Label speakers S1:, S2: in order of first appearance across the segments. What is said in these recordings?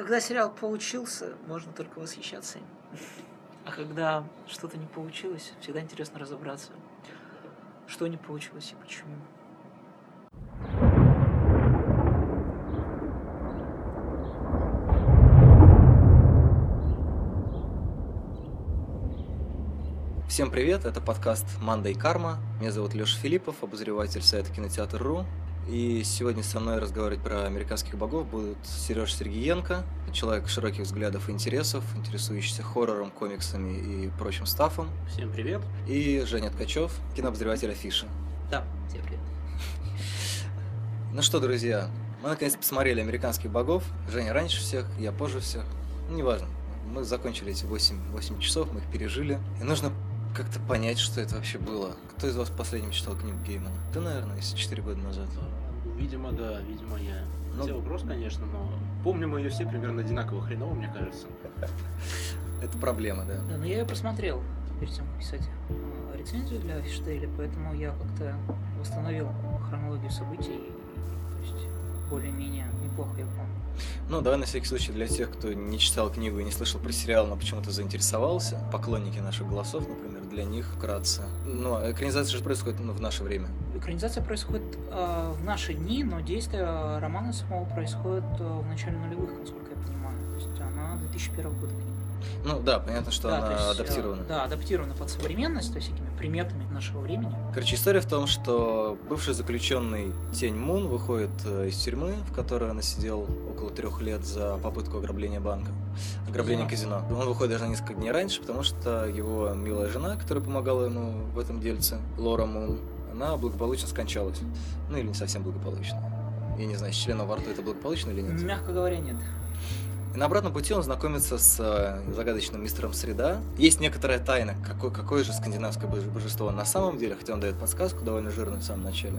S1: Когда сериал получился, можно только восхищаться им. А когда что-то не получилось, всегда интересно разобраться, что не получилось и почему.
S2: Всем привет, это подкаст «Манда и карма». Меня зовут Леша Филиппов, обозреватель сайта Кинотеатр.ру. И сегодня со мной разговаривать про американских богов будут Сереж Сергеенко, человек широких взглядов и интересов, интересующийся хоррором, комиксами и прочим стафом.
S3: Всем привет.
S2: И Женя Ткачев, кинообозреватель Афиши.
S1: Да, всем привет.
S2: Ну что, друзья, мы наконец посмотрели американских богов. Женя раньше всех, я позже всех. Ну, неважно. Мы закончили эти 8, 8 часов, мы их пережили. И нужно как-то понять, что это вообще было. Кто из вас последним читал книгу Геймана? Ты, наверное, если 4 года назад.
S3: Видимо, да, видимо, я.
S2: Ну-
S3: Хотел вопрос, конечно, но помним мы ее все примерно одинаково хреново, мне кажется.
S2: Это проблема, да.
S1: Да, но я ее просмотрел перед тем, как писать э, рецензию для Фиштейля, поэтому я как-то восстановил хронологию событий, то есть более-менее неплохо я помню.
S2: Ну, давай на всякий случай для тех, кто не читал книгу и не слышал про сериал, но почему-то заинтересовался, поклонники наших голосов, например, для них вкратце. Ну, а экранизация же происходит ну, в наше время.
S1: Экранизация происходит э, в наши дни, но действие романа самого происходит э, в начале нулевых, насколько я понимаю. То есть она 2001 года.
S2: Ну да, понятно, что
S1: Да,
S2: она
S1: есть, э,
S2: адаптирована.
S1: Да, адаптирована под современность, то есть всякими приметами нашего времени.
S2: Короче, история в том, что бывший заключенный Тень Мун выходит э, из тюрьмы, в которой она сидел около трех лет за попытку ограбления банка. Ограбление казино. Он выходит даже на несколько дней раньше, потому что его милая жена, которая помогала ему в этом дельце, Лора Мун, она благополучно скончалась. Ну или не совсем благополучно. Я не знаю, с членом во рту это благополучно или нет.
S1: Мягко говоря, нет.
S2: И на обратном пути он знакомится с э, загадочным мистером Среда. Есть некоторая тайна, какое, какое же скандинавское боже- божество на самом деле, хотя он дает подсказку довольно жирную в самом начале.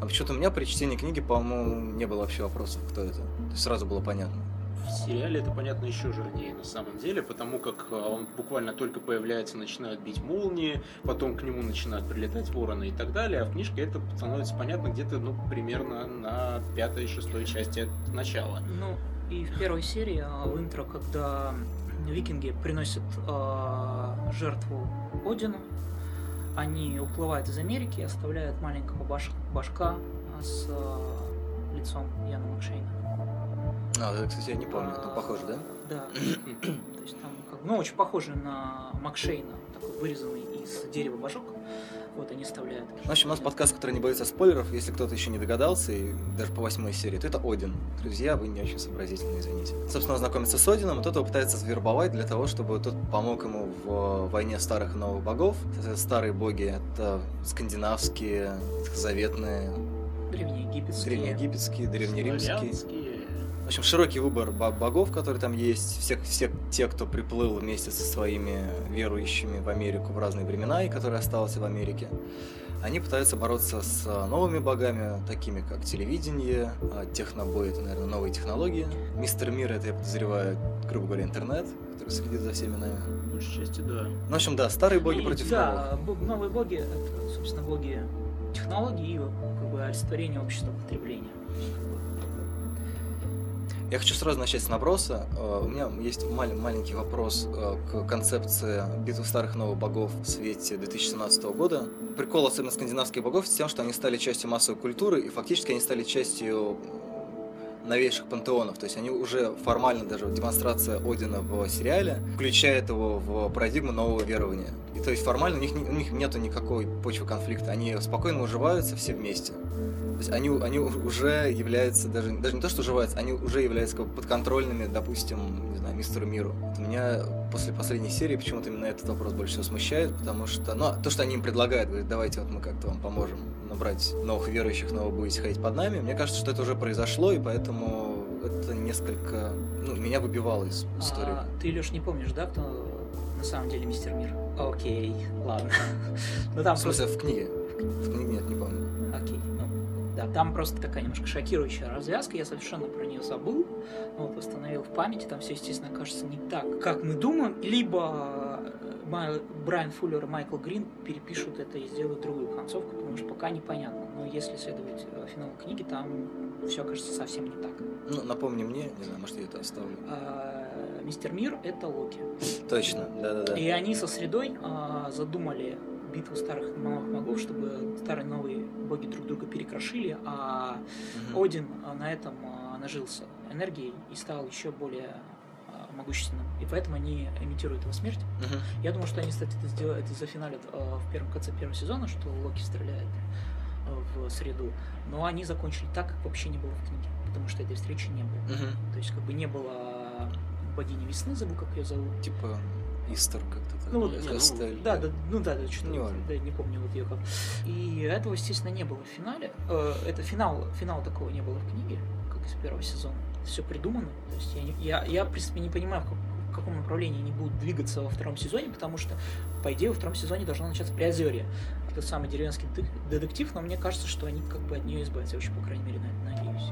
S2: А почему-то у меня при чтении книги, по-моему, не было вообще вопросов, кто это. То есть сразу было понятно.
S3: В сериале это понятно еще жирнее на самом деле, потому как э, он буквально только появляется, начинают бить молнии, потом к нему начинают прилетать вороны и так далее, а в книжке это становится понятно где-то, ну, примерно на пятой-шестой части от начала.
S1: Ну, и в первой серии, а, в интро, когда викинги приносят а, жертву Одину, они уплывают из Америки и оставляют маленького баш- башка а, с а, лицом Яна Макшейна.
S2: А, это, кстати, я не помню,
S1: А,
S2: ну похоже, да?
S1: Да. То есть там, как, ну, очень похоже на Макшейна, такой вырезанный из дерева башок. Вот они вставляют.
S2: В общем, у нас подкаст, который не боится спойлеров. Если кто-то еще не догадался, и даже по восьмой серии, то это Один. Друзья, вы не очень сообразительны, извините. Собственно, он знакомится с Одином, и тот его пытается завербовать для того, чтобы тот помог ему в войне старых и новых богов. Это старые боги — это скандинавские, заветные,
S1: Древнеегипетские.
S2: древнеегипетские, древнеримские. В общем, широкий выбор бо- богов, которые там есть. Все, все те, кто приплыл вместе со своими верующими в Америку в разные времена и которые остался в Америке, они пытаются бороться с а, новыми богами, такими как телевидение, а, технобой — это, наверное, новые технологии. Мистер Мир — это, я подозреваю, грубо говоря, интернет, который следит за всеми нами.
S3: Большей части, да.
S2: Ну, в общем, да, старые боги
S1: И,
S2: против новых.
S1: Да, бо- новые боги, это, собственно, боги технологий и как бы олицетворение общества потребления.
S2: Я хочу сразу начать с наброса. Э, У меня есть мал- маленький вопрос э, к концепции битвы старых новых богов в свете 2017 года. Прикол, особенно скандинавских богов, с тем, что они стали частью массовой культуры, и фактически они стали частью новейших пантеонов. То есть они уже формально, даже демонстрация Одина в сериале, включает его в парадигму нового верования. И то есть формально у них, у них нету никакой почвы конфликта. Они спокойно уживаются все вместе. То есть они, они уже являются, даже, даже не то, что уживаются, они уже являются как бы подконтрольными, допустим, не знаю, мистеру миру. Вот меня после последней серии почему-то именно этот вопрос больше всего смущает, потому что, ну, то, что они им предлагают, говорят, давайте вот мы как-то вам поможем набрать новых верующих, но вы будете ходить под нами. Мне кажется, что это уже произошло, и поэтому это несколько, ну, меня выбивало из истории.
S1: А, ты, Леш, не помнишь, да, кто на самом деле мистер Мир? Окей, ладно. Ну там
S2: в смысле,
S1: просто...
S2: в книге? В книге нет, не помню.
S1: Окей, ну, да, там просто такая немножко шокирующая развязка, я совершенно про нее забыл, вот восстановил в памяти, там все, естественно, кажется не так, как мы думаем, либо э, Брайан Фуллер и Майкл Грин перепишут это и сделают другую концовку, потому что пока непонятно, но если следовать э, финалу книги, там все кажется совсем не так.
S2: Ну, напомни мне, не знаю, может, я это оставлю.
S1: А, Мистер Мир — это Локи.
S2: Точно, да-да-да.
S1: И они со средой а, задумали битву старых и новых богов, чтобы старые и новые боги друг друга перекрошили, а
S2: Мгм.
S1: Один на этом а, нажился энергией и стал еще более а, могущественным. И поэтому они имитируют его смерть.
S2: Мгм.
S1: Я думаю, что они, кстати, это сделают, это зафиналят а, в первом конце первого сезона, что Локи стреляет в среду. Но они закончили так, как вообще не было в книге, потому что этой встречи не было.
S2: Мгм.
S1: То есть как бы не было богини весны, забыл, как ее зовут.
S2: Типа Истер как-то так.
S1: Ну, вот, ну. Да, да, ну да, да, что-то,
S2: Не
S1: да, не помню вот ее как. И этого, естественно, не было в финале. Э, это финал, финала такого не было в книге, как из первого сезона. Все придумано. То есть я, не- я, я, в принципе, не понимаю, в, как- в каком направлении они будут двигаться во втором сезоне, потому что, по идее, во втором сезоне должно начаться Приозерье. Это самый деревенский детектив, но мне кажется, что они как бы от нее избавятся. Я очень, по крайней мере, на это надеюсь.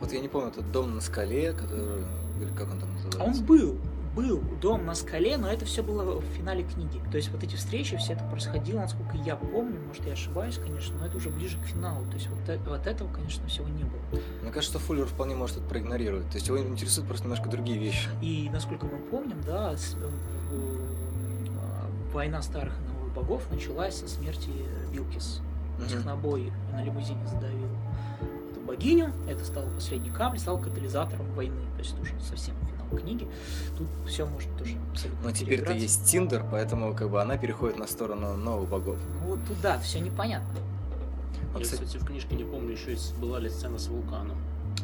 S2: Вот я не помню, этот дом на скале, который... Или как он там
S1: А
S2: называется?
S1: он был, был дом на скале, но это все было в финале книги. То есть вот эти встречи, все это происходило, насколько я помню, может я ошибаюсь, конечно, но это уже ближе к финалу. То есть вот, э- вот этого, конечно, всего не было.
S2: Мне кажется, что Фуллер вполне может это проигнорировать. То есть его интересуют просто немножко другие вещи.
S1: И насколько мы помним, да, э, э, война старых и новых богов началась со смерти Билкис. Технобой на лимузине задавил богиню, это стало последней каплей, стал катализатором войны. То есть это уже совсем финал книги. Тут все может тоже абсолютно
S2: Но теперь-то
S1: переиграться.
S2: есть Тиндер, поэтому как бы она переходит на сторону новых богов.
S1: Ну вот туда все непонятно.
S2: А,
S3: Я,
S2: кстати,
S3: в книжке не помню, еще есть- была ли сцена с вулканом.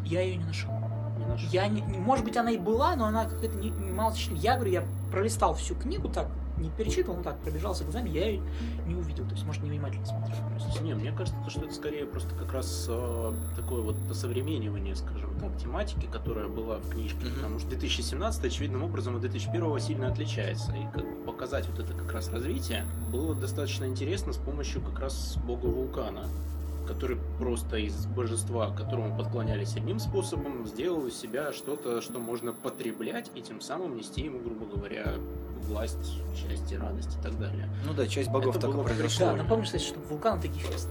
S1: Я ее не нашел.
S3: Не нашел.
S1: Я не, может быть, она и была, но она какая-то не, не малочисленная. Я говорю, я пролистал всю книгу так, не перечитывал, ну так, пробежался глазами, я ее не увидел. То есть, может, невнимательно смотрел просто.
S3: Не, мне кажется, что это скорее просто как раз э, такое вот осовременивание, скажем так, тематики, которая была в книжке,
S2: Мгм.
S3: потому что 2017 очевидным образом от 2001 сильно отличается, и как бы показать вот это как раз развитие было достаточно интересно с помощью как раз бога вулкана, который просто из божества, которому подклонялись одним способом, сделал из себя что-то, что можно потреблять и тем самым нести ему, грубо говоря, власть, счастье, радость и так далее.
S2: ну да, часть богов
S3: Это
S2: так и произошло.
S1: Да, напомню, кстати, что вулкан это Гефест.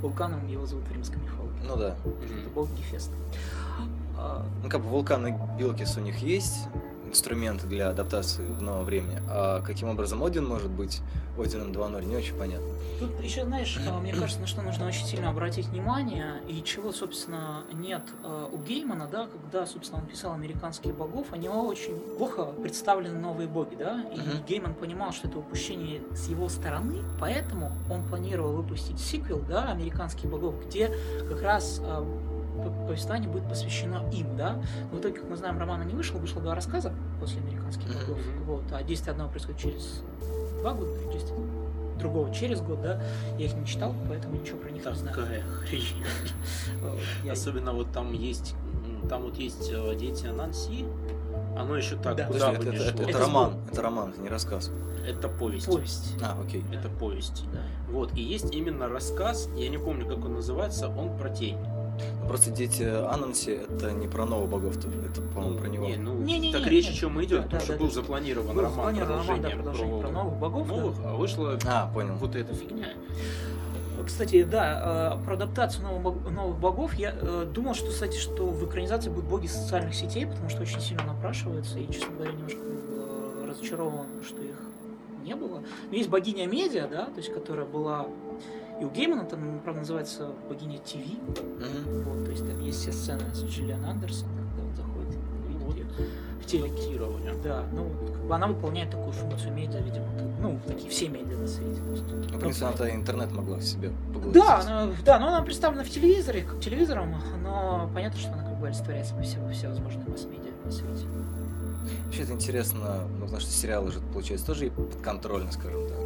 S1: Вулканом его зовут в римской мифологии.
S2: Ну да.
S1: Это бог Гефест.
S2: Ну как бы вулканы Билкис у них есть инструменты для адаптации в новое время, а каким образом Один может быть Одином 2.0, не очень понятно.
S1: Тут еще, знаешь, а, мне кажется, на что нужно очень сильно обратить внимание, и чего, собственно, нет а, у Геймана, да, когда, собственно, он писал «Американских богов», у него очень плохо представлены новые боги, да, и
S2: Мгм.
S1: Гейман понимал, что это упущение с его стороны, поэтому он планировал выпустить сиквел, да, «Американских богов», где как раз а, п- повествование будет посвящено им, да. Но в итоге, как мы знаем, романа не вышел, вышло два рассказа после «Американских богов», вот, а действие одного происходит через два года, действие другого через год, да, я их не читал, поэтому ничего про них не знаю.
S3: Такая хрень. Особенно вот там есть, там вот есть э, дети Нанси. Оно еще так
S1: Да.
S3: куда
S2: Подожди,
S3: бы
S2: это, это-
S3: шло.
S2: это
S1: Это
S2: роман,
S1: сбор.
S2: это роман, это не рассказ.
S3: Это повесть.
S1: Повесть.
S2: А, окей.
S3: Это повесть.
S1: Да.
S3: Вот. И есть именно рассказ, я не помню, как он называется, он про тень.
S2: Ну, Просто дети Ананси это не про новых богов это, по-моему, про него.
S3: Не, ну,
S1: Не-не-не,
S3: так речь о
S1: нет.
S3: чем идет,
S1: Да,
S3: потому
S1: да,
S3: что
S1: да,
S3: был
S1: да.
S3: запланирован
S1: Был
S3: роман
S1: запланирован роман, да,
S3: продолжение
S1: продолжение про новых богов. да.
S3: новых, а вышло
S2: А, понял.
S3: вот эта фигня.
S1: Кстати, да, э, про адаптацию новых, бог- новых богов я э, думал, что, кстати, что в экранизации будут боги социальных сетей, потому что очень сильно напрашиваются, и, честно говоря, немножко был э, разочарован, что их не было. Но есть богиня медиа, да, то есть, которая была и у Геймана, там, правда, называется богиня ТВ,
S2: Мгм.
S1: вот, то есть там есть все сцены с Джиллиан Андерсон, когда он заходит
S3: Вот.
S1: в телеке. Да, ну, как бы она выполняет такую функцию медиа, видимо, как- ну, такие все медиа на свете. то есть,
S2: Ну, в принципе, она интернет могла в себе поглотить.
S1: да, она, да, но она представлена в телевизоре, как телевизором, но понятно, что она как бы олицетворяется по все, всевозможные масс-медиа на свете.
S2: Вообще это интересно, ну, потому что сериалы же, получается, тоже и подконтрольно, скажем так.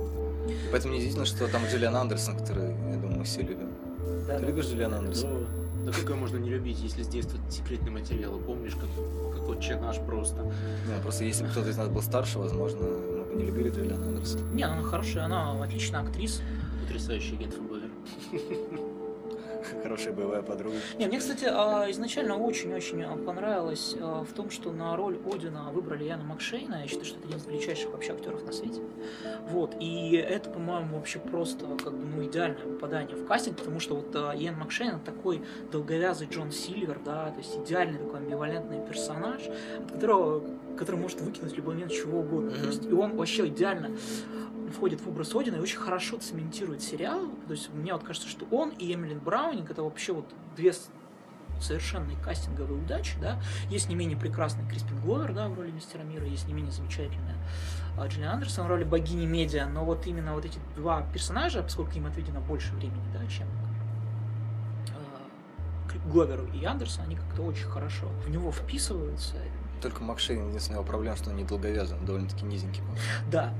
S2: Поэтому неудивительно, что там Джиллиан Андерсон, который, я думаю, мы все любим.
S1: Да,
S2: Ты
S1: да.
S2: любишь Джиллиан Андерсон?
S3: Да, да какое можно не любить, если с детства секретные материалы, помнишь, как, как отче наш просто.
S2: Не, просто если бы кто-то из нас был старше, возможно, мы бы не любили Джиллиан Андерсон.
S1: Не, она хорошая, она отличная актриса.
S3: Потрясающий агент ФБР.
S2: хорошая боевая подруга.
S1: Не, мне, кстати, а, изначально очень-очень а, понравилось а, в том, что на роль Одина выбрали Яна Макшейна. Я считаю, что это один из величайших вообще актеров на свете. Вот. И это, по-моему, вообще просто как бы, ну, идеальное попадание в кастинг, потому что вот Ян Макшейн это такой долговязый Джон Сильвер, да, то есть идеальный такой амбивалентный персонаж, от которого, который может выкинуть в любой момент чего угодно. То есть, и он вообще идеально входит в образ Одина и очень хорошо цементирует сериал. То есть мне вот кажется, что он и Эмилин Браунинг это вообще вот две с- совершенные кастинговые удачи, да. Есть не менее прекрасный Криспин Гловер, да, в роли Мистера Мира, есть не менее замечательная а, Джиллиан Андерсон в роли богини медиа, но вот именно вот эти два персонажа, поскольку им отведено больше времени, да, чем Кри- Гловеру и Андерсу, они как-то очень хорошо в него вписываются.
S2: Только Макшейн, единственная проблема, что он не долговязый, он довольно-таки низенький.
S1: Да.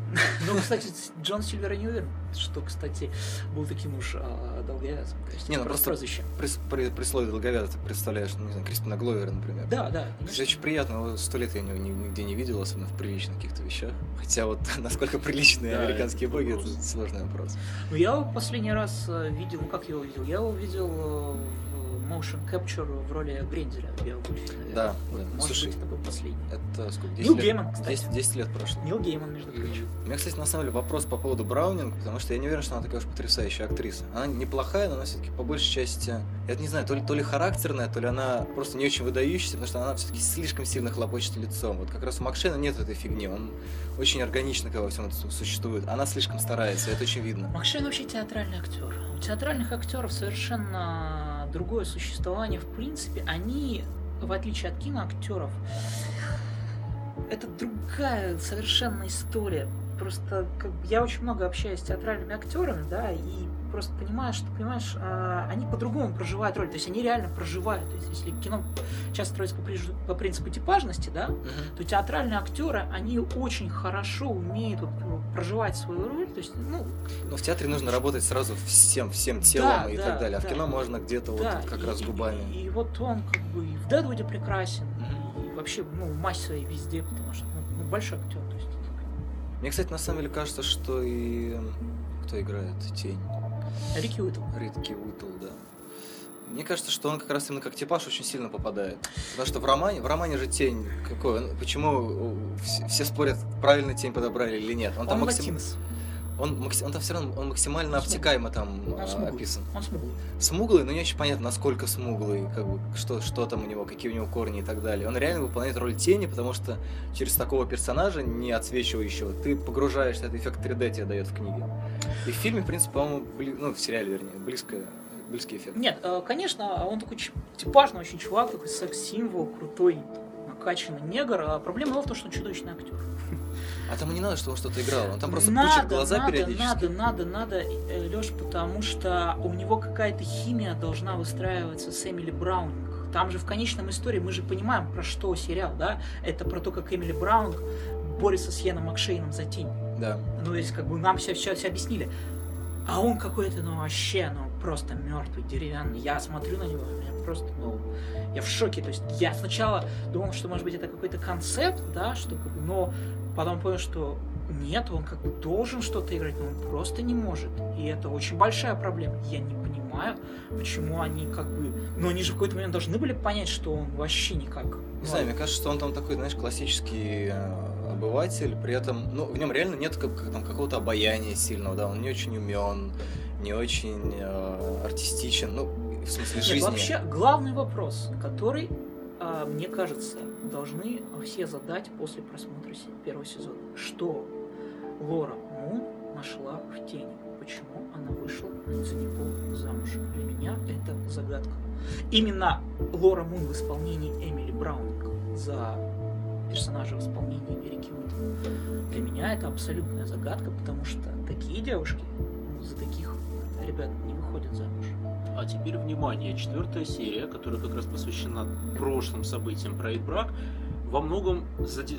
S1: Но, кстати, Джон Сильвер не уверен, что, кстати, был таким уж а, долговязым.
S2: Не, ну просто-
S1: прозвище.
S2: При, при, при слове долговязый ты представляешь, ну, не знаю, Криспина Гловера, например.
S1: Да, да, конечно.
S2: очень приятно, сто лет я его ни- нигде не видел, особенно в приличных каких-то вещах. Хотя вот насколько приличные
S3: Да,
S2: американские
S3: это
S2: боги,
S3: вопрос.
S2: это сложный вопрос.
S1: Ну, я последний раз э, видел, как я его видел? Я его видел э, motion capture в роли Гренделя в наверное.
S2: Да, да.
S1: Может
S2: Слушай,
S1: быть, это был последний.
S2: Это сколько? 10
S1: Нил
S2: лет?
S1: Гейман, кстати.
S2: 10, 10 лет прошло.
S1: Нил Гейман, между прочим.
S2: У меня, кстати, на самом деле вопрос по поводу Браунинг, потому что я не уверен, что она такая уж потрясающая актриса. Она неплохая, но она все-таки по большей части, я не знаю, то ли, то ли характерная, то ли она просто не очень выдающаяся, потому что она все-таки слишком сильно хлопочет лицом. Вот как раз у Макшена нет этой фигни, он очень органично как во всем этом существует. Она слишком старается, это очень видно.
S1: Макшейн вообще театральный актер. У театральных актеров совершенно другое существование. В принципе, они, в отличие от киноактеров, это другая совершенно история. Просто как я очень много общаюсь с театральными актерами, да, и просто понимаю, что, понимаешь, а, они по-другому проживают роль. То есть они реально проживают. То есть если кино часто строится по, принципу типажности, да, то театральные актеры, они очень хорошо умеют вот, ну, проживать свою роль. То есть, ну,
S2: Но в театре нужно работать сразу всем, всем телом
S1: Да,
S2: и
S1: да,
S2: так далее. А в
S1: да.
S2: кино можно где-то вот
S1: Да,
S2: как
S1: и-
S2: раз губами.
S1: И, и вот он как бы и в Дэдвуде прекрасен,
S2: Мгм.
S1: и вообще, ну, в массе своей везде, потому что ну, ну, большой актер. То есть,
S2: Мне, кстати, на самом деле кажется, что и... Кто играет Тень?
S1: Рики Уитл.
S2: Ридки Уитл, да. Мне кажется, что он как раз именно как типаж очень сильно попадает. Потому что в романе, в романе же тень какой? Почему все, все спорят, правильно тень подобрали или нет? Он
S1: Он,
S2: там, максим-
S1: латинос.
S2: Он, макси- он там все равно он максимально
S1: Он
S2: обтекаемо там
S1: Он
S2: а,
S1: смуглый.
S2: описан.
S1: Он смуглый.
S2: Смуглый, но не очень понятно, насколько смуглый, как бы, что, что там у него, какие у него корни и так далее. Он реально выполняет роль тени, потому что через такого персонажа, не отсвечивающего, ты погружаешься, этот эффект 3D тебе дает в книге. И в фильме, в принципе, по-моему, бли- ну, в сериале, вернее, близко, близкий эффект.
S1: Нет, э, конечно, он такой типажный очень чувак, такой секс-символ, крутой, накачанный негр. А проблема была в том, что он чудовищный актер.
S2: А там и не надо, чтобы он что-то играл. Он там просто
S1: надо,
S2: пучит глаза
S1: надо,
S2: периодически.
S1: Надо, надо, надо, Леш, потому что у него какая-то химия должна выстраиваться с Эмили Браунинг. Там же в конечном истории мы же понимаем, про что сериал, да? Это про то, как Эмили Браунинг борется с Йеном Макшейном за тень.
S2: Да.
S1: Ну, есть, как бы нам все, все, все объяснили. А он какой-то, ну, вообще, ну, просто мертвый, деревянный. Я смотрю на него, меня просто, ну, я в шоке. То есть, я сначала думал, что, может быть, это какой-то концепт, да, что, как бы, но потом понял, что нет, он как бы должен что-то играть, но он просто не может. И это очень большая проблема. Я не понимаю, почему они как бы... Ну, они же в какой-то момент должны были понять, что он вообще никак...
S2: Не знаю, мне кажется, что он там такой, знаешь, классический э, обыватель, при этом, ну, в нем реально нет как, там, какого-то обаяния сильного, да, он не очень умен, не очень э, артистичен, ну, в смысле
S1: Нет,
S2: жизни.
S1: вообще, главный вопрос, который, а, мне кажется, должны все задать после просмотра первого сезона. Что Лора Мун нашла в тени? Почему она вышла за него замуж? Для меня это загадка. Именно Лора Мун в исполнении Эмили Браунинг за персонажа в исполнении Эрики Уитл. Для меня это абсолютная загадка, потому что такие девушки за таких ребят не выходят замуж.
S3: А теперь внимание, четвертая серия, которая как раз посвящена прошлым событиям про их брак, во многом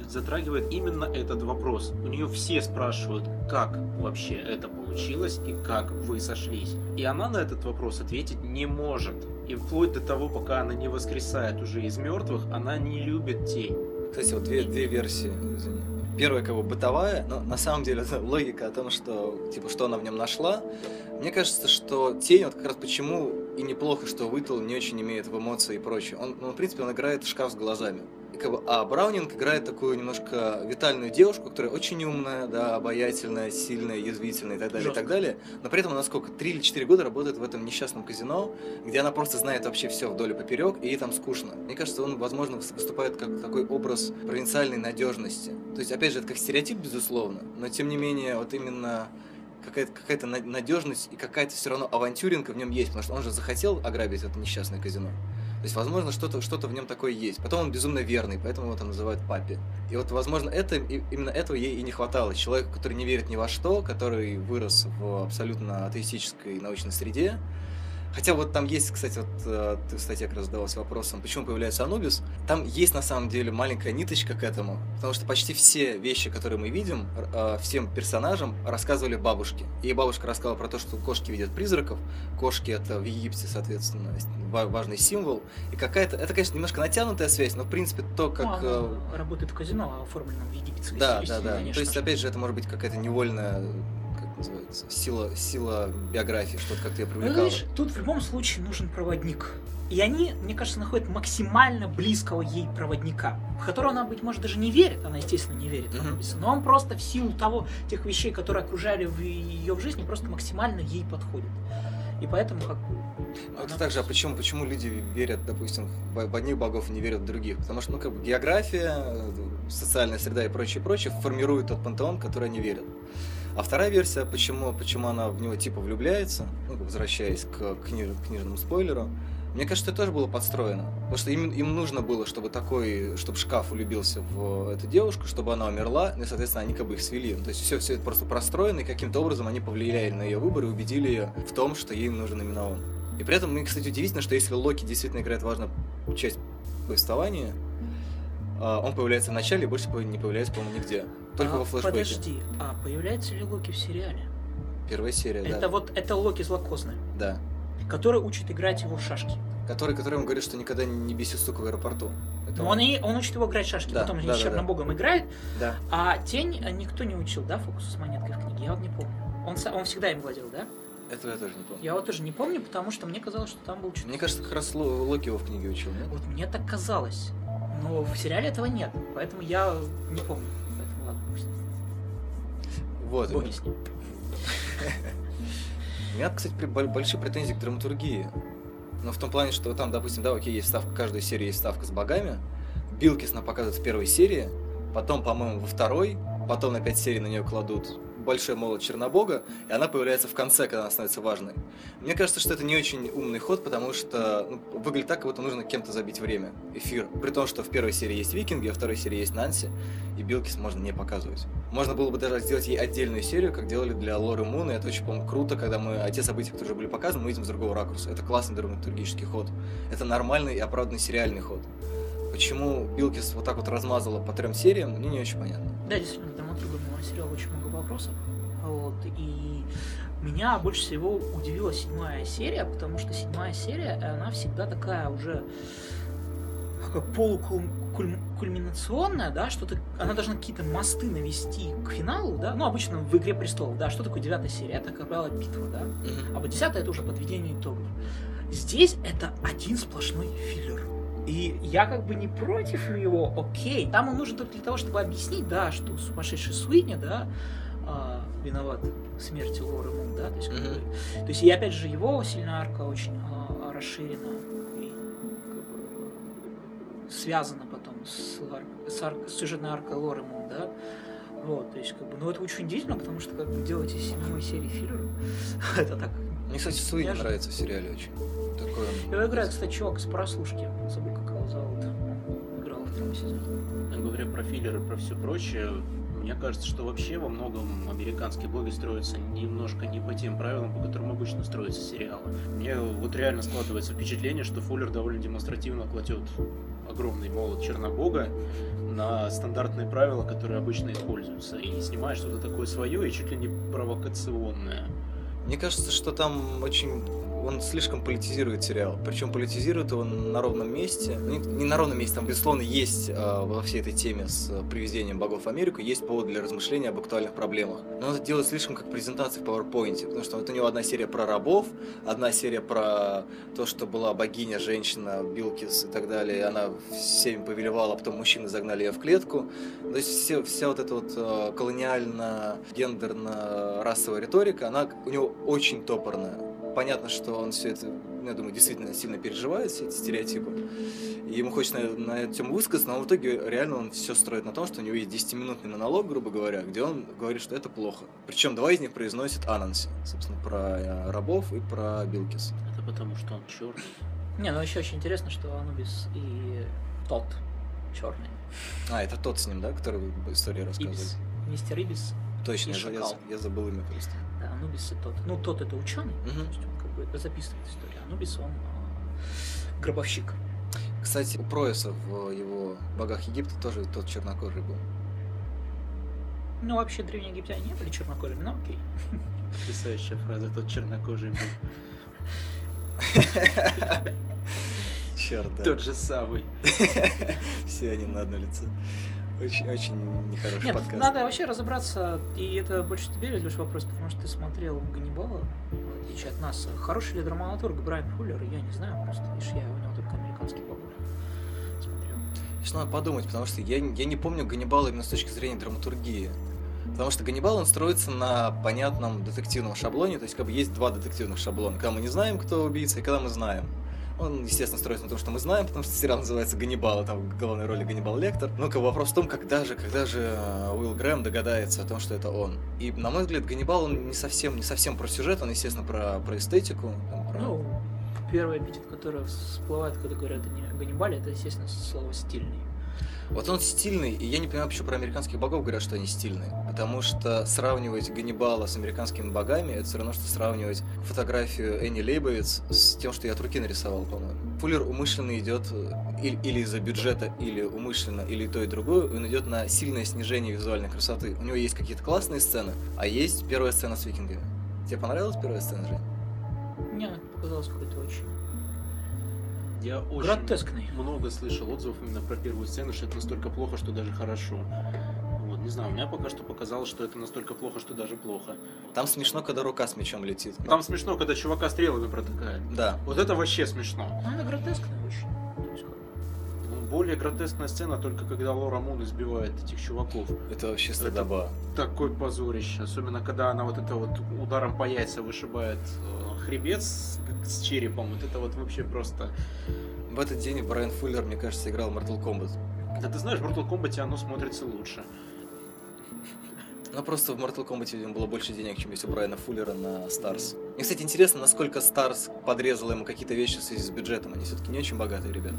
S3: затрагивает именно этот вопрос. У нее все спрашивают, как вообще это получилось и как вы сошлись. И она на этот вопрос ответить не может. И вплоть до того, пока она не воскресает уже из мертвых, она не любит тень.
S2: Кстати, вот две, две версии, извини. Первая как бы бытовая, но на самом деле логика о том, что, типа, что она в нем нашла. Мне кажется, что тень, вот как раз почему и неплохо, что Уитл не очень имеет в эмоции и прочее. Он, ну, в принципе, он играет в шкаф с глазами. И как бы, а Браунинг играет такую немножко витальную девушку, которая очень умная, да, обаятельная, сильная, язвительная и так далее, и так
S1: Жестко.
S2: далее. Но при этом она сколько, три или четыре года работает в этом несчастном казино, где она просто знает вообще все вдоль и поперек, и ей там скучно. Мне кажется, он, возможно, выступает как такой образ провинциальной надежности. То есть, опять же, это как стереотип, безусловно, но тем не менее, вот именно какая-то какая надежность и какая-то все равно авантюринка в нем есть, потому что он же захотел ограбить это несчастное казино. То есть, возможно, что-то что в нем такое есть. Потом он безумно верный, поэтому его там называют папе. И вот, возможно, это, именно этого ей и не хватало. Человеку, который не верит ни во что, который вырос в абсолютно атеистической научной среде. Хотя вот там есть, кстати, вот э, ты в статье как раз задавался вопросом, почему появляется Анубис. Там есть на самом деле маленькая ниточка к этому, потому что почти все вещи, которые мы видим, э, всем персонажам рассказывали бабушки. И бабушка рассказала про то, что кошки видят призраков, кошки это в Египте, соответственно, ва- важный символ. И какая-то, это, конечно, немножко натянутая связь, но в принципе то,
S1: Ну,
S2: как...
S1: она
S2: э,
S1: работает в казино, оформленном в египетской
S2: да, да,
S1: стилистике,
S2: да.
S1: конечно
S2: То есть, опять же, это может быть какая-то невольная, называется, сила, сила биографии, что-то как-то ее
S1: Ну,
S2: привлекало.
S1: видишь, тут в любом случае нужен проводник. И они, мне кажется, находят максимально близкого ей проводника, в которого она, быть может, даже не верит. Она, естественно, не верит. Анубиса. Но он просто в силу того, тех вещей, которые окружали в ее в жизни, просто максимально ей подходит. И поэтому как бы...
S2: Ну, это также, а
S1: просто-
S2: почему, почему люди верят, допустим, в, одних богов и не верят в других? Потому что, ну, как бы география, э, социальная среда и прочее, прочее формирует тот пантеон, в который они верят. А вторая версия, почему, почему она в него типа влюбляется, ну, возвращаясь к книж- книжному спойлеру, мне кажется, это тоже было подстроено. Потому что им, им нужно было, чтобы такой, чтобы шкаф улюбился в эту девушку, чтобы она умерла, ну и, соответственно, они как бы их свели. То есть все, все это просто простроено, и каким-то образом они повлияли на ее выбор и убедили ее в том, что ей нужен именно он. И при этом, кстати, удивительно, что если Локи действительно играет важную часть повествования, а, он появляется в начале и больше не появляется, по-моему, нигде. Только
S1: А,
S2: во флешбеке.
S1: Подожди, а появляется ли Локи в сериале?
S2: Первая серия,
S1: Это
S2: да.
S1: вот, это Локи злокозный,
S2: Да.
S1: который учит играть его в шашки.
S2: Который, который ему говорит, что никогда не беси суку в аэропорту. Это
S1: Но он, и, он учит его играть в шашки,
S2: Да,
S1: потом
S2: да,
S1: с
S2: да, да.
S1: Чернобогом играет,
S2: Да.
S1: а Тень э, никто не учил, да, фокус с монеткой в книге? Я вот не помню. Он, он всегда им владел, да?
S2: Этого я тоже не помню.
S1: Я вот тоже не помню, потому что мне казалось, что там был что-то...
S2: Мне кажется, как раз Ло- Локи его в книге учил, нет?
S1: Вот мне так казалось. Но в сериале этого нет, поэтому я не помню.
S2: Вот.
S1: Боги с ним.
S2: У меня, кстати, большие претензии к драматургии. Но в том плане, что там, допустим, да, окей, есть ставка, каждой серии есть ставка с богами. Билкис нам показывают в первой серии, потом, по-моему, во второй, потом на пять серий на нее кладут большой молот Чернобога, и она появляется в конце, когда она становится важной. Мне кажется, что это не очень умный ход, потому что ну, выглядит так, как будто нужно кем-то забить время, эфир. При том, что в первой серии есть викинги, а в второй серии есть Нанси, и Билкис можно не показывать. Можно было бы даже сделать ей отдельную серию, как делали для Лоры Мун, и это очень, по-моему, круто, когда мы а те события, которые уже были показаны, мы видим с другого ракурса. Это классный драматургический ход. Это нормальный и оправданный сериальный ход. Почему Билкис вот так вот размазала по трем сериям, мне не очень понятно.
S1: Да, действительно, драматургом у сериала очень много вопросов. Вот, и меня больше всего удивила седьмая серия, потому что седьмая серия, она всегда такая уже как полукульминационная, да, что-то, она должна какие-то мосты навести к финалу, да, ну, обычно в «Игре престолов», да, что такое девятая серия? Это, как правило, битва, да, а вот десятая это уже подведение итогов. Здесь это один сплошной филлер. И я как бы не против его, окей. Там он нужен только для того, чтобы объяснить, да, что сумасшедший Суини, да, а, виноват в смерти Лоры Мун, да, то есть, как
S2: Мгм.
S1: бы, то есть и опять же его сильная арка очень а, расширена и как бы, связана потом с, ар- с, ар- с сюжетной аркой Лоры Мун, да, вот, то есть, как бы, ну, это очень удивительно, потому что, как бы, делать из седьмой серии филлер, это так
S2: Мне, кстати, Суини
S1: Неожиданно.
S2: нравится в сериале очень. Такой он-
S1: Его играет, кстати, чувак из прослушки. Забыл, как его зовут. Играл в втором сезоне.
S3: Говоря про филлеры и про все прочее, мне кажется, что вообще во многом американские блоги строятся немножко не по тем правилам, по которым обычно строятся сериалы. Мне вот реально складывается впечатление, что Фуллер довольно демонстративно кладет огромный молот Чернобога на стандартные правила, которые обычно используются, и снимает что-то такое свое и чуть ли не провокационное.
S2: Мне кажется, что там очень он слишком политизирует сериал. Причем политизирует его на ровном месте. Не, не на ровном месте, там, безусловно, есть э, во всей этой теме с э, приведением богов в Америку, есть повод для размышления об актуальных проблемах. Но он это делает слишком как презентация в PowerPoint, потому что вот у него одна серия про рабов, одна серия про то, что была богиня, женщина, Билкис и так далее, и она всеми повелевала, а потом мужчины загнали ее в клетку. То есть все, вся вот эта вот э, колониально-гендерно-расовая риторика, она у него очень топорная. Понятно, что он все это, ну, я думаю, действительно сильно переживает, все эти стереотипы. И ему хочется на, на эту тему высказаться, но в итоге реально он все строит на том, что у него есть 10-минутный монолог, грубо говоря, где он говорит, что это плохо. Причем два из них произносит Ананси, собственно, про э, рабов и про Билкис.
S3: Это потому, что он черный.
S1: Не, ну еще очень интересно, что Анубис и тот черный.
S2: А, это тот с ним, да, который вы историю рассказывали?
S1: Ибис. Мистер Ибис.
S2: Точно,
S1: И
S2: я, я- я забыл имя просто.
S1: Анубис и тот. Ну, тот это ученый,
S2: Мгм.
S1: то есть он как бы записывает историю. Анубис он а, гробовщик.
S2: Кстати, у Происа в его «Богах Египта» тоже тот чернокожий был.
S1: Ну, вообще, древние египтяне не были чернокожими, но окей.
S3: Потрясающая фраза, тот чернокожий был.
S2: Черт, да.
S3: Тот же самый.
S2: Все они на одно лицо. Очень, очень нехороший
S1: Нет,
S2: подкаст.
S1: надо вообще разобраться, и это больше тебе, Леш, вопрос, потому что ты смотрел Ганнибала, в отличие от нас. Хороший ли драматург Брайан Фуллер, я не знаю просто, видишь, я у него только американский смотрел.
S2: Сейчас надо подумать, потому что я, я не помню Ганнибала именно с точки зрения драматургии. Потому что Ганнибал, он строится на понятном детективном шаблоне, то есть как бы есть два детективных шаблона. Когда мы не знаем, кто убийца, и когда мы знаем. Он, естественно, строится на том, что мы знаем, потому что сериал называется «Ганнибал», и там в главной роли Ганнибал Лектор. Ну, как бы вопрос в том, когда же, когда же э, Уилл Грэм догадается о том, что это он. И, на мой взгляд, Ганнибал, он не совсем, не совсем про сюжет, он, естественно, про, про эстетику. там, про-
S1: Ну, первый эпитет, который всплывает, когда говорят о Ганнибале, это, естественно, слово «стильный».
S2: Вот он стильный, и я не понимаю, почему про американских богов говорят, что они стильные. Потому что сравнивать Ганнибала с американскими богами, это все равно, что сравнивать фотографию Энни Лейбовиц с тем, что я от руки нарисовал, по-моему. Фуллер умышленно идет э, или, или из-за бюджета, или умышленно, или то, и другое, он идет на сильное снижение визуальной красоты. У него есть какие-то классные сцены, а есть первая сцена с викингами. Тебе понравилась первая сцена, Жень?
S1: Мне показалось какой-то очень
S3: Я очень
S1: гротескный.
S3: много слышал отзывов именно про первую сцену, что это настолько плохо, что даже хорошо. Вот, не знаю, у меня пока что показалось, что это настолько плохо, что даже плохо.
S2: Там смешно, когда рука с мечом летит.
S3: Там смешно, когда чувака стрелами протыкает.
S2: Да.
S3: Вот это вообще смешно.
S1: Ну, она гротескная очень.
S3: Более гротескная сцена только когда Лора Мун избивает этих чуваков.
S2: Это вообще стыдоба.
S3: Такой позорище. Особенно когда она вот это вот ударом по яйца вышибает э, хребет с, с черепом. Вот это вот вообще просто...
S2: В этот день Брайан Фуллер, мне кажется, играл в Mortal Kombat.
S3: Да ты знаешь, в Mortal Kombat оно смотрится лучше.
S2: Ну, просто в Mortal Kombat, видимо, было больше денег, чем есть у Брайана Фуллера на Старс. Мне, кстати, интересно, насколько Старс подрезал ему какие-то вещи в связи с бюджетом. Они все-таки не очень богатые ребята.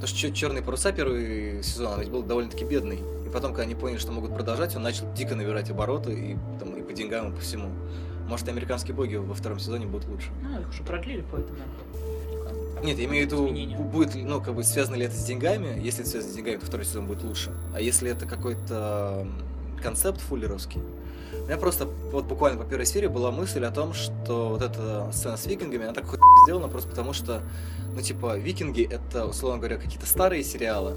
S2: Потому что Черные паруса первый сезон, он ведь был довольно-таки бедный. И потом, когда они поняли, что могут продолжать, он начал дико набирать обороты и, там, и по деньгам, и по всему. Может, и американские боги во втором сезоне будут лучше.
S1: Ну, их уже продлили, поэтому...
S2: Нет, я имею в виду, будет, ну, как бы, связано ли это с деньгами. Если это связано с деньгами, то второй сезон будет лучше. А если это какой-то концепт фуллеровский, у меня просто вот буквально по первой серии была мысль о том, что вот эта сцена с викингами, она так хуй сделана просто потому, что, ну, типа, викинги — это, условно говоря, какие-то старые сериалы,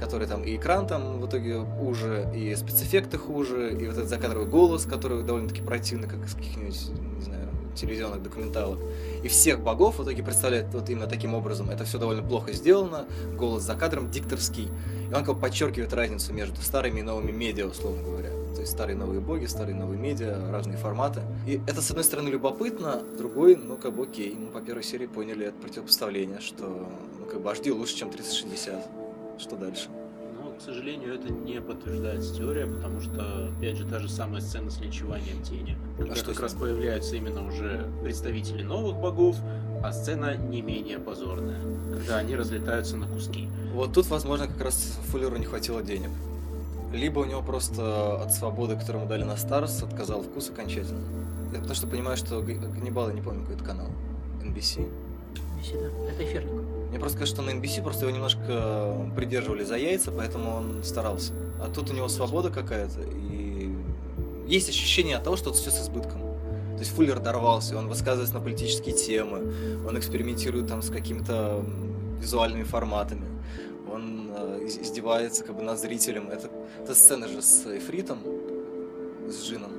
S2: которые там и экран там в итоге уже, и спецэффекты хуже, и вот этот закадровый голос, который довольно-таки противный, как из каких-нибудь, не знаю, телевизионных документалок. И всех богов в итоге представляют вот именно таким образом. Это все довольно плохо сделано, голос за кадром дикторский. И он как бы подчеркивает разницу между старыми и новыми медиа, условно говоря. То есть старые новые боги, старые новые медиа, разные форматы. И это, с одной стороны, любопытно, с другой, ну, как бы окей. Мы по первой серии поняли это противопоставление, что, ну, как бы HD лучше, чем 360. Что дальше?
S3: К сожалению, это не подтверждается теория, потому что, опять же, та же самая сцена с линчеванием тени. Когда
S2: что
S3: как раз появляются именно уже представители новых богов, а сцена не менее позорная, когда они разлетаются на куски.
S2: Вот тут, возможно, как раз Фуллеру не хватило денег. Либо у него просто от свободы, которую ему дали на Старс, отказал вкус окончательно. Я потому что понимаю, что Ганнибал, я не помню, какой это канал. NBC.
S1: Беседа. Это эфирник.
S2: Мне просто кажется, что на NBC просто его немножко придерживали за яйца, поэтому он старался. А тут у него свобода какая-то, и есть ощущение от того, что это все с избытком. То есть Фуллер дорвался, он высказывается на политические темы, он экспериментирует там с какими-то визуальными форматами, он э, из- издевается как бы над зрителем. Это, эта сцена же с Эфритом, с Джином,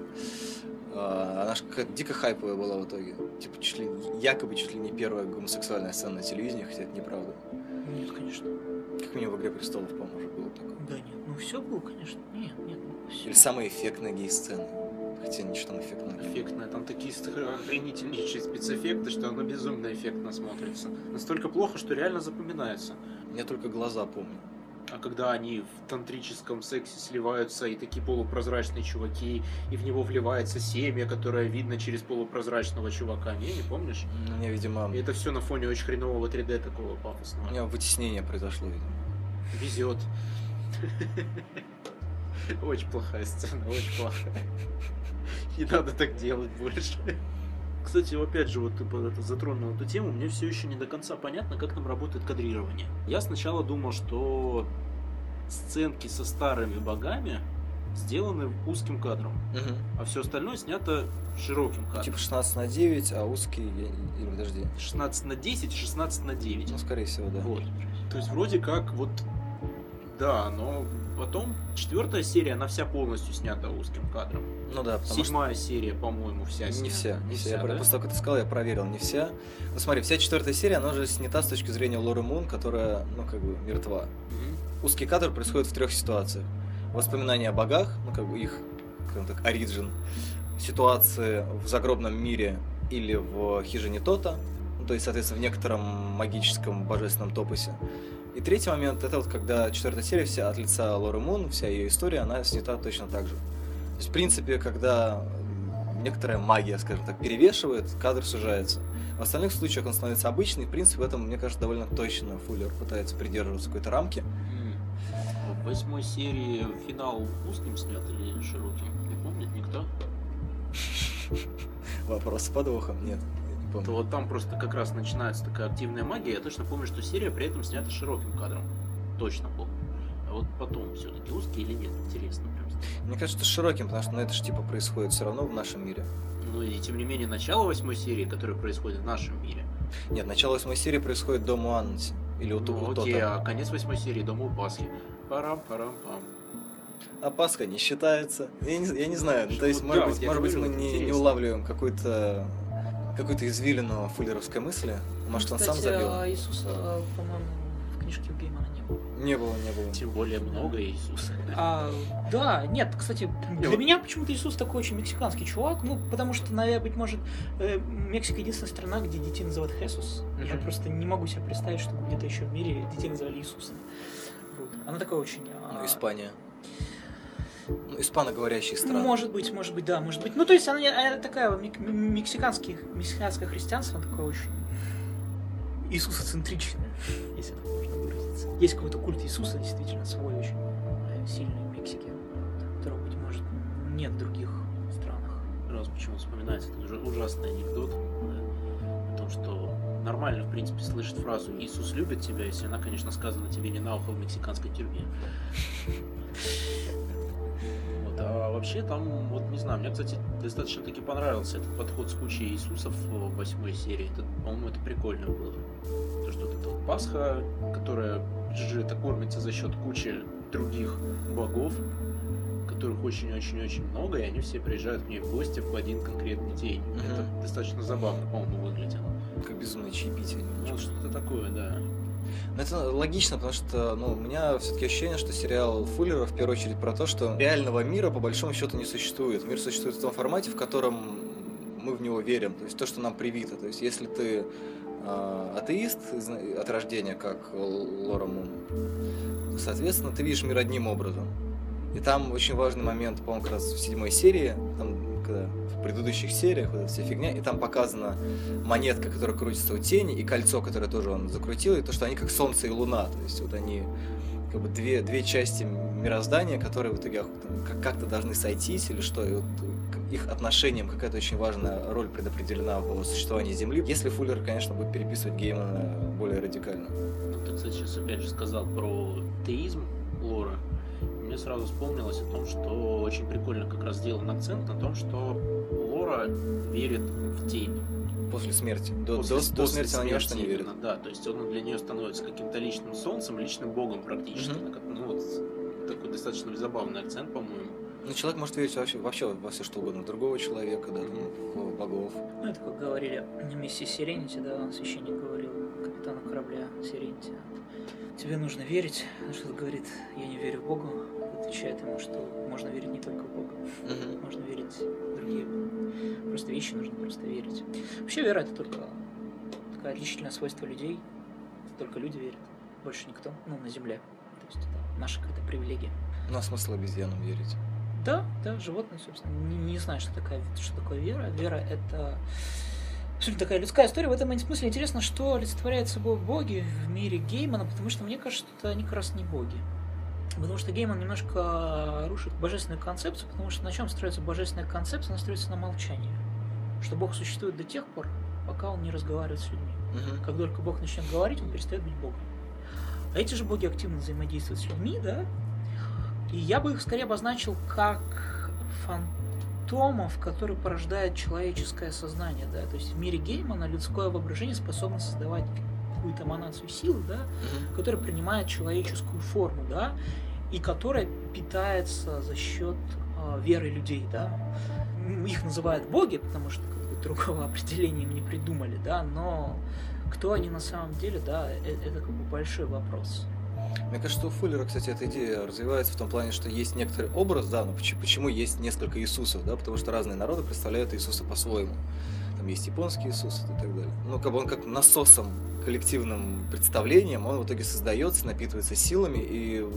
S2: она же дико хайповая была в итоге. Типа чуть ли, якобы чуть ли не первая гомосексуальная сцена на телевидении, хотя это неправда.
S1: Нет, конечно.
S2: Как минимум в «Игре престолов», по-моему, уже было такое.
S1: Да нет, ну все было, конечно. Нет, нет, ну все.
S2: Или самые эффектные гей-сцены. Хотя ничего там эффектного было.
S3: Эффектная, там такие охренительнейшие спецэффекты, что оно безумно эффектно смотрится. Настолько плохо, что реально запоминается.
S2: Я только глаза помню.
S3: А когда они в тантрическом сексе сливаются, и такие полупрозрачные чуваки, и в него вливается семя, которое видно через полупрозрачного чувака. Не, не помнишь?
S2: У меня, видимо,
S3: И это все на фоне очень хренового 3D такого
S2: у
S3: пафосного.
S2: меня вытеснение произошло, видимо.
S3: Везет. Очень плохая сцена, очень плохая. Не надо так делать больше. Кстати, опять же, вот ты это затронул эту тему, мне все еще не до конца понятно, как там работает кадрирование. Я сначала думал, что сценки со старыми богами сделаны узким кадром, а все остальное снято широким кадром.
S2: Типа 16 на 9, а узкий... Или подожди.
S3: 16 на 10, 16 на 9.
S2: Ну, скорее всего, да.
S3: Вот. То есть вроде как вот да, но потом четвертая серия, она вся полностью снята узким кадром.
S2: Ну да, потому
S3: Седьмая серия, по-моему, вся
S2: что...
S3: снята.
S2: Не вся, не вся. Я
S3: да?
S2: после того, как ты сказал, я проверил, не вся. Ну смотри, вся четвертая серия, она уже снята с точки зрения Лоры Мун, которая, ну, как бы, мертва.
S3: Мгм.
S2: Узкий кадр происходит в трех ситуациях. Воспоминания о богах, ну, как бы их, скажем так, оригин. Ситуации в загробном мире или в хижине Тота, ну, то есть, соответственно, в некотором магическом божественном топосе. И третий момент, это вот когда четвертая серия вся от лица Лоры Мун, вся ее история, она снята точно так же. То есть, в принципе, когда некоторая магия, скажем так, перевешивает, кадр сужается. В остальных случаях он становится обычный, в принципе, в этом, мне кажется, довольно точно Фуллер пытается придерживаться какой-то рамки.
S3: М. В восьмой серии финал узким снят или широким? Не помнит никто?
S2: Вопрос с подвохом, нет, я не
S3: То
S2: помню.
S3: вот там просто как раз начинается такая активная магия. Я точно помню, что серия при этом снята широким кадром. Точно помню. А вот потом все-таки узкий или нет, интересно прям.
S2: Мне кажется, широким, потому что ну, это же типа происходит все равно в нашем мире.
S3: Ну и тем не менее, начало восьмой серии, которое происходит в нашем мире.
S2: Нет, начало восьмой серии происходит до Муанти. Или у,
S3: Ну,
S2: у
S3: окей, а конец восьмой серии Дома у Пасхи. Парам-парам-пам.
S2: А Пасха не считается. Я не, я не знаю. ну, то есть,
S3: да,
S2: может
S3: вот
S2: быть, может быть, мы не, не улавливаем какую-то какую-то извилину фуллеровской мысли. Может, он сам забил.
S1: а Иисуса, по-моему, в книжке Геймана не было.
S2: Не было, не было.
S3: Тем более много Иисуса.
S1: А, да, нет, кстати, для меня почему-то Иисус такой очень мексиканский чувак, ну, потому что, наверное, быть может, э, Мексика единственная страна, где детей называют Хесус. Я просто не могу себе представить, чтобы где-то еще в мире детей называли Иисусом. Вот. Она такая очень... а,
S2: Ну, Испания. Ну, испаноговорящие страны.
S1: Может быть, может быть, да, может быть. Ну, то есть она, она такая мек- м- мексиканский, мексиканское христианство, такое очень иисусоцентричное, если так можно выразиться. Есть какой-то культ Иисуса, действительно, свой очень э, сильный в Мексике, которого, быть может, нет в других странах.
S3: Раз почему вспоминается этот уже ужасный анекдот да, о том, что нормально, в принципе, слышать фразу «Иисус любит тебя», если она, конечно, сказана тебе не на ухо в мексиканской тюрьме. Вот, а вообще там, вот не знаю, мне, кстати, достаточно таки понравился этот подход с кучей Иисусов в восьмой серии. Это, по-моему, это прикольно было. То, что вот эта вот Пасха, которая это кормится за счет кучи других богов, которых очень-очень-очень много, и они все приезжают к ней в гости в один конкретный день.
S2: Мгм.
S3: Это достаточно забавно, по-моему, выглядело.
S2: Как безумное чаепитие.
S3: Ну, что-то такое, да.
S2: Но это логично, потому что ну, у меня все-таки ощущение, что сериал Фуллера в первую очередь про то, что реального мира по большому счету не существует. Мир существует в том формате, в котором мы в него верим, то есть то, что нам привито. То есть если ты э, атеист от рождения, как Лора Мун, соответственно, ты видишь мир одним образом. И там очень важный момент, по-моему, как раз в седьмой серии, там, когда предыдущих сериях, вот эта вся фигня, и там показана монетка, которая крутится у тени, и кольцо, которое тоже он закрутил, и то, что они как солнце и луна, то есть вот они как бы две, две части мироздания, которые в итоге как-то должны сойтись или что, и вот к- их отношениям какая-то очень важная роль предопределена в существовании Земли, если Фуллер, конечно, будет переписывать Геймана более радикально.
S3: Ну, ты, кстати, сейчас опять же сказал про теизм Лора. Мне сразу вспомнилось о том, что очень прикольно как раз сделан акцент на том, что Лора верит в тень.
S2: После смерти. До,
S3: После-
S2: до, до
S3: после
S2: смерти она ни во что не верит.
S3: именно, Да, то есть он для нее становится каким-то личным солнцем, личным богом практически. Как- Ну, вот такой достаточно забавный акцент, по-моему.
S2: Ну, человек может верить вообще, вообще во все что угодно. Другого человека, да, там, в богов.
S1: Ну, это как говорили на миссии Сиренити, да, священник говорил капитану корабля Сиренити. Тебе нужно верить. Что говорит, я не верю в Бога. Отвечает ему, что можно верить не только в Бога.
S2: Мгм.
S1: Можно верить в другие просто вещи, нужно просто верить. Вообще вера это только такое отличительное свойство людей. Только люди верят. Больше никто, ну, на земле. То есть это наша какая-то привилегия.
S2: Ну, а смысл обезьянам верить?
S1: Да, да, животные, собственно, не, не знаю, что, такая, что такое вера. Вера — это абсолютно такая людская история. В этом смысле интересно, что олицетворяет собой боги в мире Геймана, потому что мне кажется, что они как раз не боги. Потому что Гейман немножко рушит божественную концепцию, потому что на чем строится божественная концепция? Она строится на молчании. Что Бог существует до тех пор, пока он не разговаривает с людьми.
S2: Мгм.
S1: Как только Бог начнет говорить, он перестает быть Богом. А эти же боги активно взаимодействуют с людьми, да? И я бы их скорее обозначил как фантомов, которые порождает человеческое сознание, да? То есть в мире Геймана людское воображение способно создавать какую-то эманацию силы, да,
S2: Мгм.
S1: которая принимает человеческую форму, да, и которая питается за счет э, веры людей, да. Их называют боги, потому что как бы, другого определения им не придумали, да, но кто они на самом деле, да, э- это как бы большой вопрос.
S2: Мне кажется, у Фуллера, кстати, эта идея развивается в том плане, что есть некоторый образ, да, но поч- почему есть несколько Иисусов, да, потому что разные народы представляют Иисуса по-своему. Там есть японский Иисус и так далее. Ну, как бы он как насосом, коллективным представлением, он в итоге создается, напитывается силами, и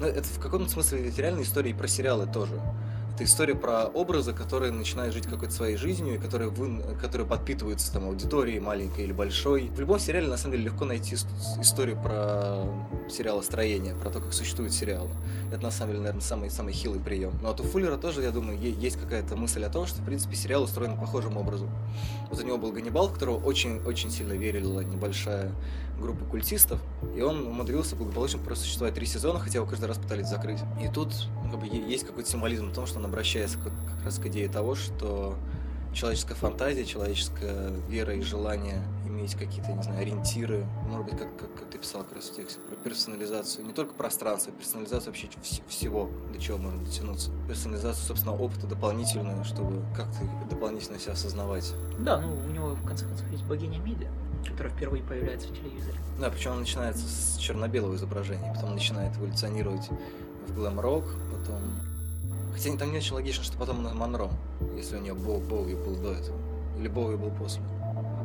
S2: ну, это в каком-то смысле ведь история и про сериалы тоже. Это история про образы, которые начинают жить какой-то своей жизнью, и которые, вы, которые подпитываются там аудиторией, маленькой или большой. В любом сериале, на самом деле, легко найти ис- историю про сериалостроение, про то, как существуют сериалы. Это, на самом деле, наверное, самый, самый хилый прием. Но вот у Фуллера тоже, я думаю, есть какая-то мысль о том, что, в принципе, сериал устроен похожим образом. Вот у него был Ганнибал, в которого очень-очень сильно верила небольшая группа культистов, и он умудрился благополучно просуществовать три сезона, хотя его каждый раз пытались закрыть. И тут ну, как бы, есть какой-то символизм в том, что он обращается как, как раз к идее того, что человеческая фантазия, человеческая вера и желание иметь какие-то, не знаю, ориентиры, может быть, как, как, как ты писал как раз в тексте, про персонализацию, не только пространства, а персонализацию вообще вс- всего, до чего можно дотянуться. Персонализацию, собственно, опыта дополнительную, чтобы как-то дополнительно себя осознавать.
S1: Да, ну у него в конце концов есть богиня Миди, которая впервые появляется в телевизоре.
S2: Да, причем он начинается с черно-белого изображения, потом начинает эволюционировать в глэм-рок, потом... Хотя там не очень логично, что потом на Монро, если у нее Боу, Боуи был до этого. Или Боуи был после.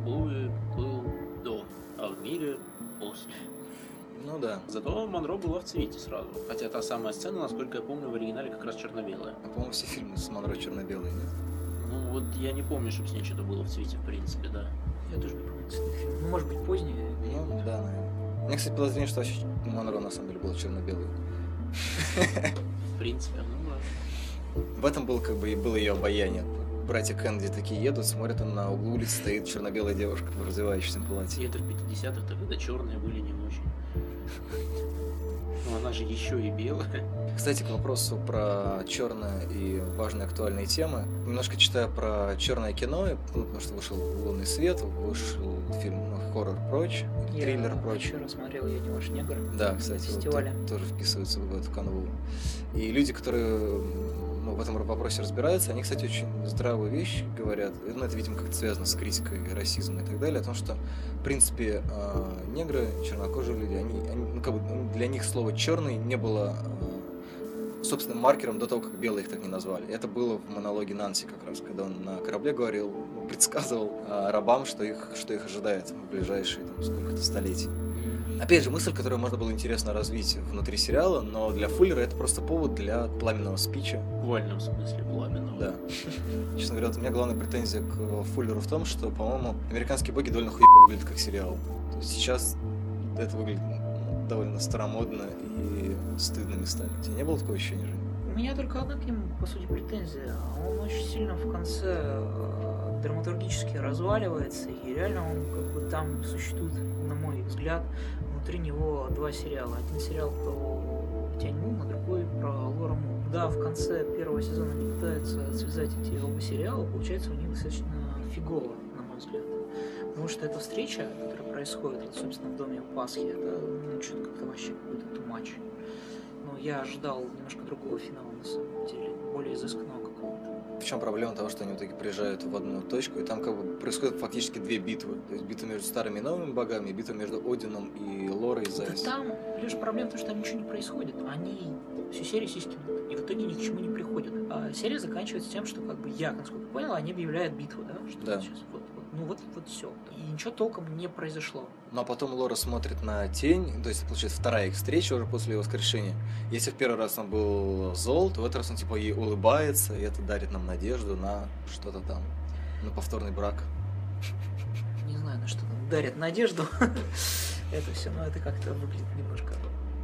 S3: Буи был до, а в мире после.
S2: Ну да.
S3: Зато Монро была в цвете сразу. Хотя та самая сцена, насколько я помню, в оригинале как раз черно-белая.
S2: А, по-моему, все фильмы с Монро черно-белые, нет?
S3: Ну вот я не помню, чтобы с ней что-то было в цвете, в принципе, да.
S1: Я тоже не помню, фильм. Ну, может быть, поздний.
S2: Ну да, наверное. У меня, кстати, подозрение, что вообще Монро на самом деле был черно-белый.
S3: В принципе, да.
S2: В этом был как бы и было ее обаяние. Братья Кеннеди такие едут, смотрят, а на углу улицы стоит черно-белая девушка в развивающемся
S3: И
S2: платье.
S3: это в 50-х, когда черные были не очень. Но она же еще и белая.
S2: Кстати, к вопросу про черное и важные актуальные темы. Немножко читая про черное кино, ну, потому что вышел «Лунный свет», вышел фильм ну, «Хоррор прочь»,
S1: Я
S2: «Триллер прочь».
S1: вчера смотрел «Я не ваш негр».
S2: Да, кстати, вот тоже вписываются в эту канву. И люди, которые ну, в этом вопросе разбираются, они, кстати, очень здравую вещь говорят. Ну, это, видимо, как-то связано с критикой расизма и так далее, о том, что, в принципе, э, негры, чернокожие люди, они, они, ну, как бы ну, для них слово черный не было э, собственным маркером до того, как белые их так не назвали. Это было в монологе Нанси как раз, когда он на корабле говорил, предсказывал э, рабам, что их, что их ожидает в ближайшие там, сколько-то столетий. Опять же, мысль, которую можно было интересно развить внутри сериала, но для Фуллера это просто повод для пламенного спича.
S3: В буквальном смысле пламенного.
S2: Да. Честно говоря, вот у меня главная претензия к Фуллеру в том, что, по-моему, «Американские боги» довольно хуево выглядят как сериал. То есть сейчас это выглядит ну, довольно старомодно и стыдно местами. У тебя не было такого ощущения, Жень?
S1: У меня только одна к нему, по сути, претензия. Он очень сильно в конце э, драматургически разваливается, и реально он как бы там существует, на мой взгляд, внутри него два сериала. Один сериал про Тяньмун, а другой про Лора когда в конце первого сезона они пытаются связать эти оба сериала, получается у них достаточно фигово, на мой взгляд. Потому что эта встреча, которая происходит, собственно, в доме Пасхи, это ну, что-то как-то вообще какой-то тумач. Но я ожидал немножко другого финала, на самом деле, более изысканного.
S2: В чем проблема того, что они в итоге приезжают в одну точку, и там как бы происходят фактически две битвы. То есть битва между старыми и новыми богами, и битва между Одином и Лорой из
S1: Да
S2: Зайс.
S1: там лишь проблема в том, что там ничего не происходит. Они всю серию сиськи и в итоге ни к чему не приходят. А серия заканчивается тем, что как бы я, насколько понял, они объявляют битву, да? Что
S2: Да.
S1: сейчас вот. Ну вот, вот все. И ничего толком не произошло.
S2: Но потом Лора смотрит на тень, то есть, получается, вторая их встреча уже после его воскрешения. Если в первый раз он был зол, то в этот раз он типа ей улыбается, и это дарит нам надежду на что-то там, на повторный брак.
S1: Не знаю, на что там дарят надежду. это все, но это как-то выглядит немножко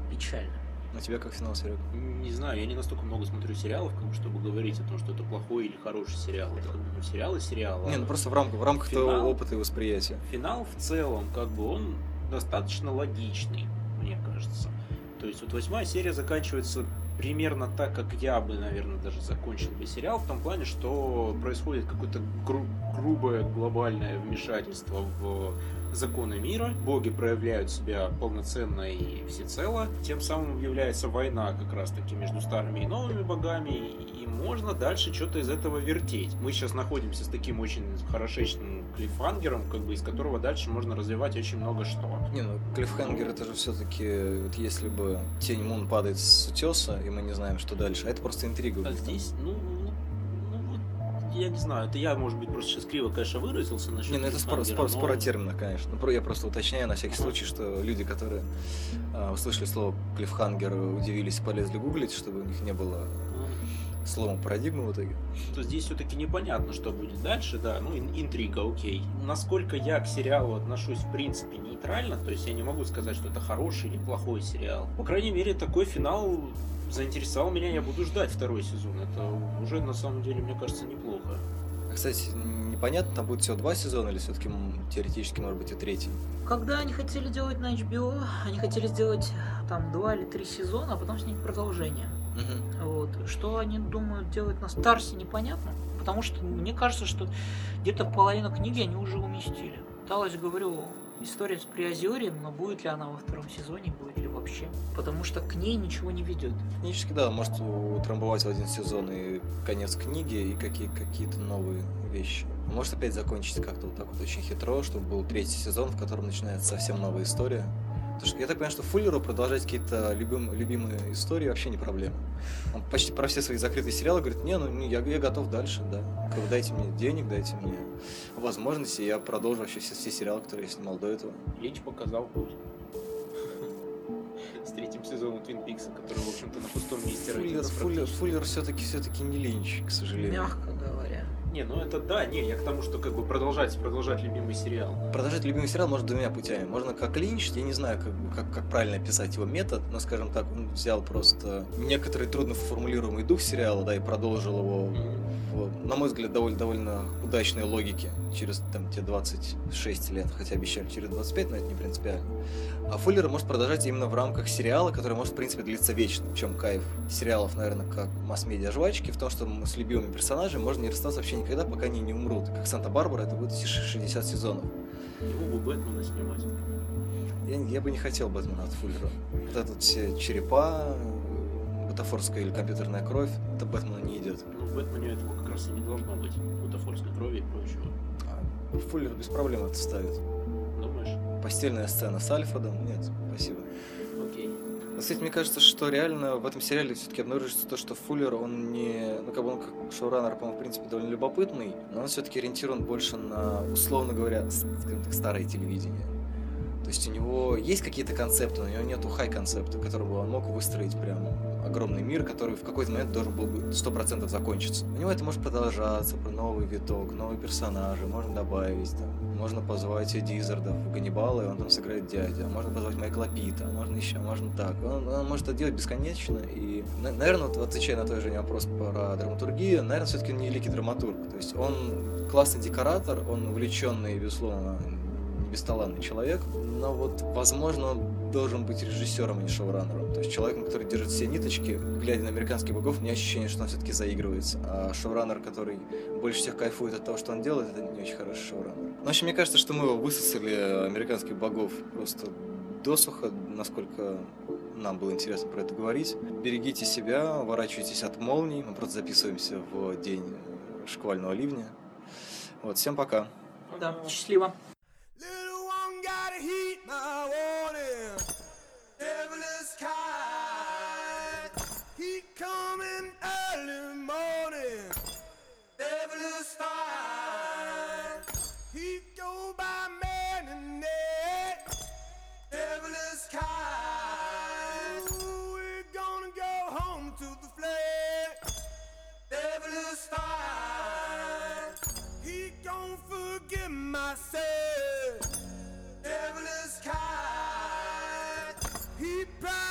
S1: печально.
S2: На тебя как финал, Серега?
S3: Не знаю, я не настолько много смотрю сериалов, чтобы говорить о том, что это плохой или хороший сериал. Это как бы ну, сериал и сериал.
S2: Не,
S3: а
S2: ну просто в рамках, в рамках
S3: Финал?
S2: твоего опыта и восприятия.
S3: Финал в целом, как бы он достаточно логичный, мне кажется. То есть вот восьмая серия заканчивается примерно так, как я бы, наверное, даже закончил бы сериал, в том плане, что происходит какое-то гру- грубое глобальное вмешательство в законы мира, боги проявляют себя полноценно и всецело, тем самым является война как раз-таки между старыми и новыми богами, и можно дальше что-то из этого вертеть. Мы сейчас находимся с таким очень хорошечным клиффангером, как бы из которого дальше можно развивать очень много что.
S2: Не, ну клиффхенгер это же все-таки, вот если бы тень Мун падает с утеса, и мы не знаем, что дальше, а это просто интрига.
S3: А здесь, ну, я не знаю, это я, может быть, просто сейчас криво, конечно, выразился насчет
S2: Не, ну это спор, спор,
S3: но-
S2: спор о терминах, конечно. Ну, я просто уточняю на всякий случай, что люди, которые а, услышали слово клиффхангер, удивились, полезли гуглить, чтобы у них не было
S3: Ну,
S2: слома парадигмы в итоге.
S3: то здесь все-таки непонятно, что будет дальше, да, ну, ин- интрига, окей. Насколько я к сериалу отношусь, в принципе, нейтрально, то есть я не могу сказать, что это хороший или плохой сериал. По крайней мере, такой финал заинтересовал меня, я буду ждать второй сезон. Это уже, на самом деле, мне кажется, неплохо.
S2: А, кстати, непонятно, там будет всего два сезона или все-таки теоретически может быть и третий.
S1: Когда они хотели делать на HBO, они хотели сделать там два или три сезона, а потом снять продолжение.
S2: Мгм.
S1: Вот. Что они думают делать на Старсе, непонятно. Потому что мне кажется, что где-то половину книги они уже уместили. Пыталась, говорю, история с Приозерием, но будет ли она во втором сезоне, будет ли вообще. Потому что к ней ничего не ведет.
S2: Технически, да, может утрамбовать в один сезон и конец книги, и какие, какие-то новые вещи. Может опять закончить как-то вот так вот очень хитро, чтобы был третий сезон, в котором начинается совсем новая история. Потому что я так понимаю, что Фуллеру продолжать какие-то любим, любимые истории вообще не проблема. Он почти про все свои закрытые сериалы говорит, не, ну я, я готов дальше, да. Как дайте мне денег, дайте мне возможности, и я продолжу вообще все, все сериалы, которые я снимал до этого.
S3: Лич показал путь. С третьим сезоном Твин Пикса, который, в общем-то, на пустом месте
S2: Фуллер,
S3: родился
S2: Фуллер. Фуллер все-таки все-таки не линч, к сожалению.
S1: Мягко говоря.
S3: Не, ну это да, не, я к тому, что как бы продолжать, продолжать любимый сериал.
S2: Продолжать любимый сериал можно двумя путями. Можно как Линч, я не знаю, как, как, как правильно описать его метод, но, скажем так, он взял просто некоторый трудно формулируемый дух сериала, да, и продолжил его, в, на мой взгляд, довольно, довольно удачной логике через там те 26 лет, хотя обещали через 25, но это не принципиально. А Фуллер может продолжать именно в рамках сериала, который может, в принципе, длиться вечно. В чем кайф сериалов, наверное, как масс-медиа жвачки, в том, что с любимыми персонажами можно не расстаться вообще никогда, пока они не умрут. Как Санта-Барбара, это будет 60 сезонов.
S3: Его бы Бэтмена снимать.
S2: Я, я бы не хотел Бэтмена от Фуллера. Вот это все черепа, бутафорская или компьютерная кровь, это Бэтмену не идет.
S3: Ну, в Бэтмене этого и не должно быть. Бутафорской крови и прочего.
S2: А Фуллер без проблем это ставит.
S3: Думаешь?
S2: Постельная сцена с Альфредом? Нет, спасибо.
S3: Окей.
S2: Но, Кстати, мне кажется, что реально в этом сериале все-таки обнаружится то, что Фуллер, он не... Ну, как бы он как шоураннер, по-моему, в принципе, довольно любопытный, но он все-таки ориентирован больше на, условно говоря, скажем так, старое телевидение. То есть у него есть какие-то концепты, но у него нету хай-концепта, который бы он мог выстроить прям огромный мир, который в какой-то момент должен был бы 100% закончиться. У него это может продолжаться, про новый виток, новые персонажи, можно добавить, там, можно позвать Дизарда в Ганнибала, и он там сыграет дядя, можно позвать Майкла Пита, можно еще, можно так. Он, он может это делать бесконечно, и, на- наверное, вот отвечая на твой, Женя, вопрос про драматургию, наверное, все-таки не великий драматург. То есть он классный декоратор, он увлеченный, безусловно, бесталанный человек, но вот, возможно, он должен быть режиссером, а не шоураннером. То есть человеком, который держит все ниточки, глядя на американских богов, у меня ощущение, что он все-таки заигрывается. А шоураннер, который больше всех кайфует от того, что он делает, это не очень хороший шоураннер. Ну, в общем, мне кажется, что мы его высосали, американских богов, просто досуха, насколько нам было интересно про это говорить. Берегите себя, уворачивайтесь от молний. Мы просто записываемся в день шквального ливня. Вот, всем пока.
S1: Да, счастливо. deeper.